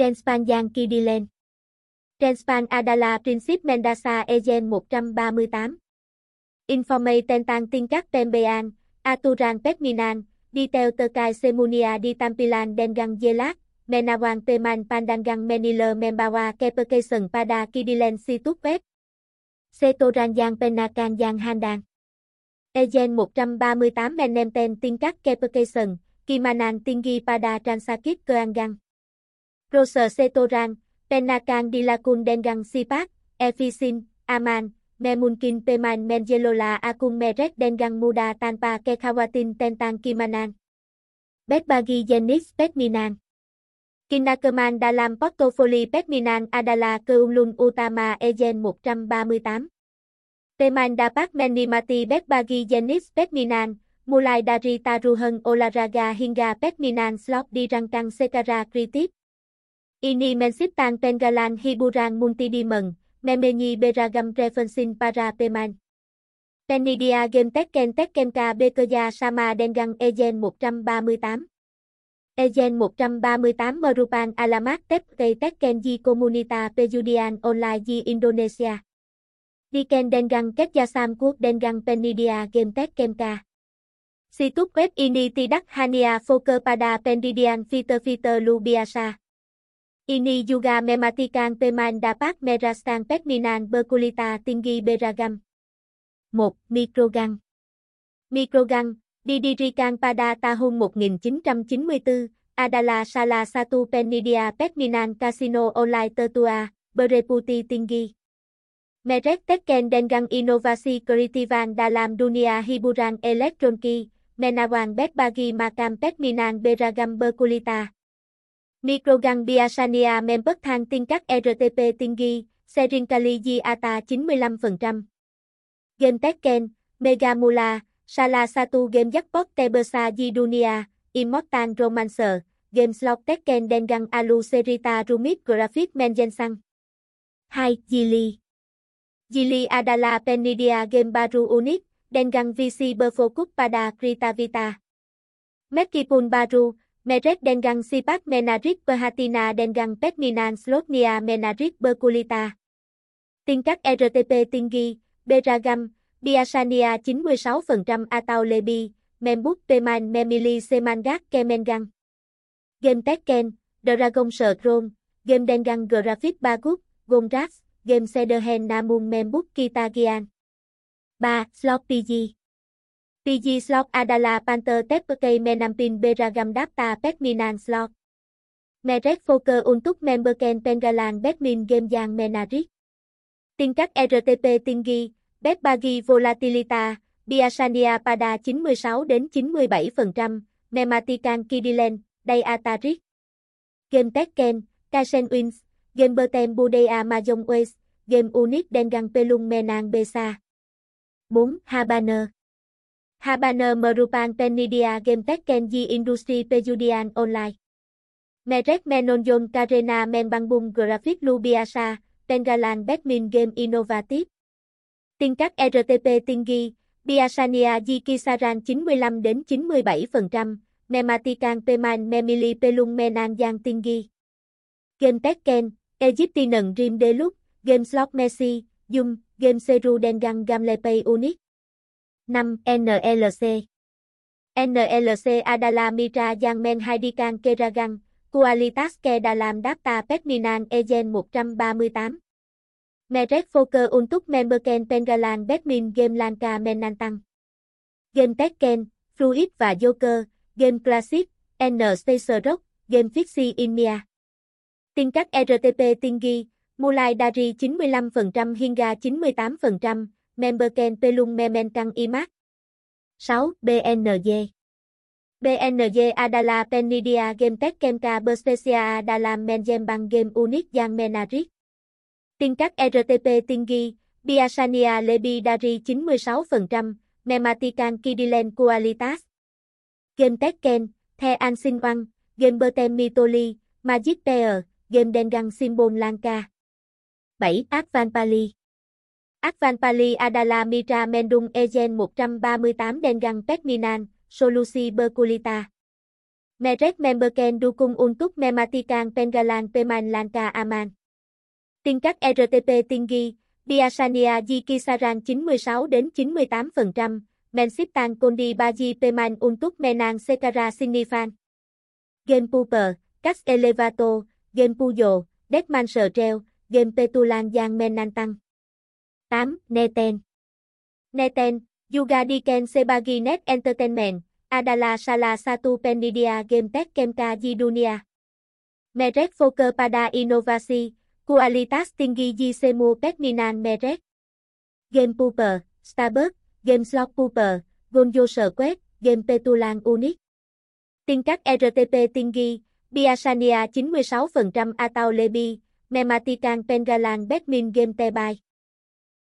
Trenspan Yang Kidilen. Trenspan Adala Princip Mendasa Egen 138. Informe Tentan Tingkat Pembean, Aturan Pekminan, Ditel Terkai Semunia Ditampilan Dengang Jelat, Menawang Peman Pandangang Menile Membawa Keperkesan Pada Kidilen Situpet. Setoran Yang Penakan Yang Handan. Egen 138 Menemten Tingkat Keperkesan, Kimanan Tinggi Pada Transakit Keanggang. Roser Setoran, Penakan Dilakun Dengang Sipak, Efisin, Aman, Memunkin Peman Menjelola Akun Meret Dengang Muda Tanpa kekawatin Tentang Kimanan. Betbagi Jenis Petminan. kinakaman Dalam Portofoli Petminan Adala Keumlun Utama Ejen 138. Teman Dapat Menimati Betbagi Jenis Petminan, Mulai Dari Taruhan Olaraga hingga Petminan Slot di Rangkang Sekara kritik Ini Mensiptan Pengalan Hiburan Multidimon, Memenyi Beragam Referencing Para Peman. Penidia Game Tekken ka Bekoya Sama Dengang Ejen 138. Ejen 138 Merupan Alamat Tepke Tekken Ji Komunita Pejudian Online Ji Indonesia. Diken Dengang Ketjasam Quốc Dengang Penidia Game Tekkenka. Situs web ini tidak hania fokus pada pendidian fitur-fitur Lubiasa. Ini Yuga mematikan Peman dapat Merastan Pekminan berkulita tinggi beragam. 1. Microgun Microgun, didirikan pada tahun 1994, adalah salah satu penidia Pekminan Casino Online tertua, bereputi tinggi. Merek Tekken dengan inovasi kreativan dalam dunia hiburan elektronik, menawan bagi makam Pekminan beragam berkulita. Microgun Biasania Membert thang Tiên các RTP Tingi, Serinkali Giata 95%. Game Tekken, Mega Mula, Sala Satu Game Jackpot Tebersa Gidunia, Immortal Romancer, Game Slot Tekken Dengang Alu Serita Rumit Graphic Menjensang. 2. Gili Gili Adala Penidia Game Baru Unit, Dengang VC Berfocus Pada Kritavita. Mekipun Baru, Meret Dengang Sipak Menarik Perhatina Dengang Petminan Slotnia Menarik Berkulita. Tiên các RTP Tingi, Beragam, Biasania 96% Atau Lebi, Membuk Peman Memili Semangat Kemengang. Game Tekken, Dragon Scroll, Game Dengang Graphic bagus Gondrax, Game Sederhen Namun Membuk Kitagian. 3. Slot PG PG Slot Adala Panther Tepkei Menampin Beragam Dapta Pekminan Slot. Merek Foker Untuk Memberken Pengalan Betmin Game Giang Menarik. Tin các RTP Tingi, Betbagi Volatilita, Biasania Pada 96 đến 97%, Nematikan Kidilen, Day Atarik. Game Tekken, Kaisen Wins, Game Bertem Budea Mahjong West, Game Unit Dengang Pelung Menang Besa. 4. Habaner. Habaner Merupan Penidia Game Tekken G Industry Pejudian Online. Merek Menonjon Karena Menbangbung Graphic Lubiasa, Tengalan Batmin Game Innovative. Tiên các RTP Tingi, Biasania Jikisaran Kisaran 95 đến 97%, Mematikan Peman Memili Pelung Menan Yang Tingi. Game Tekken, Egyptian Rim Deluxe, Game Slot Messi, Zoom, Game Seru Dengang Gamlepay Unique. 5. NLC NLC Adala Mitra Yangmen Haidikan Keragang, Kualitas Kedalam Dapta Petminan Ejen 138. Merek Foker Untuk Memberken Pengalan Betmin Game Lanka Menantang. Game Tekken, Fluid và Joker, Game Classic, N Spacer Rock, Game Fixie Inmia. Tin các RTP Tingi, Mulai Dari 95% Hinga 98%, Memberken Pelung Memenkang Imac 6. BNG BNG Adala Penidia Game Tech Kemka Berstesia Adala Menjem Bang Game Unique Yang Menarik. Tin các RTP Tingi, Biasania Lebi Dari 96%, Mematikan Kidilen Qualitas. Game Tekken, The Ansin One, Game Bertem Mitoli, Magic Pair, Game Dengang Symbol Lanka. 7. Advanpali Advanpali Adala Mira Mendung Egen 138 Dengang Petminan, Solusi Berkulita. Meret Memberken Dukung Untuk Mematikan Pengalan Peman Lanka Aman. Tin các RTP Tingi, Biasania Yikisaran 96 đến 98%, Mensiptan Kondi Baji Peman Untuk Menang Sekara Sinifan. Game Puper, Cas Elevato, Game Puyo, Deadman Treo, Game Petulan Giang Menantang. 8. Neten Neten, Yuga Diken Sebagi Net Entertainment, Adala Sala Satu Penidia Game Tech Kemka Jidunia. Merek Foker Pada Innovasi, Kualitas Tinggi Jisemu Pekminan Merek. Game Pooper, Starbucks, Game Slot Pooper, Gonjo Quét, Game Petulan Unique. Tin các RTP Tinggi, Biasania 96% Atau Lebi, Mematikan Pengalan Betmin Game Tebai.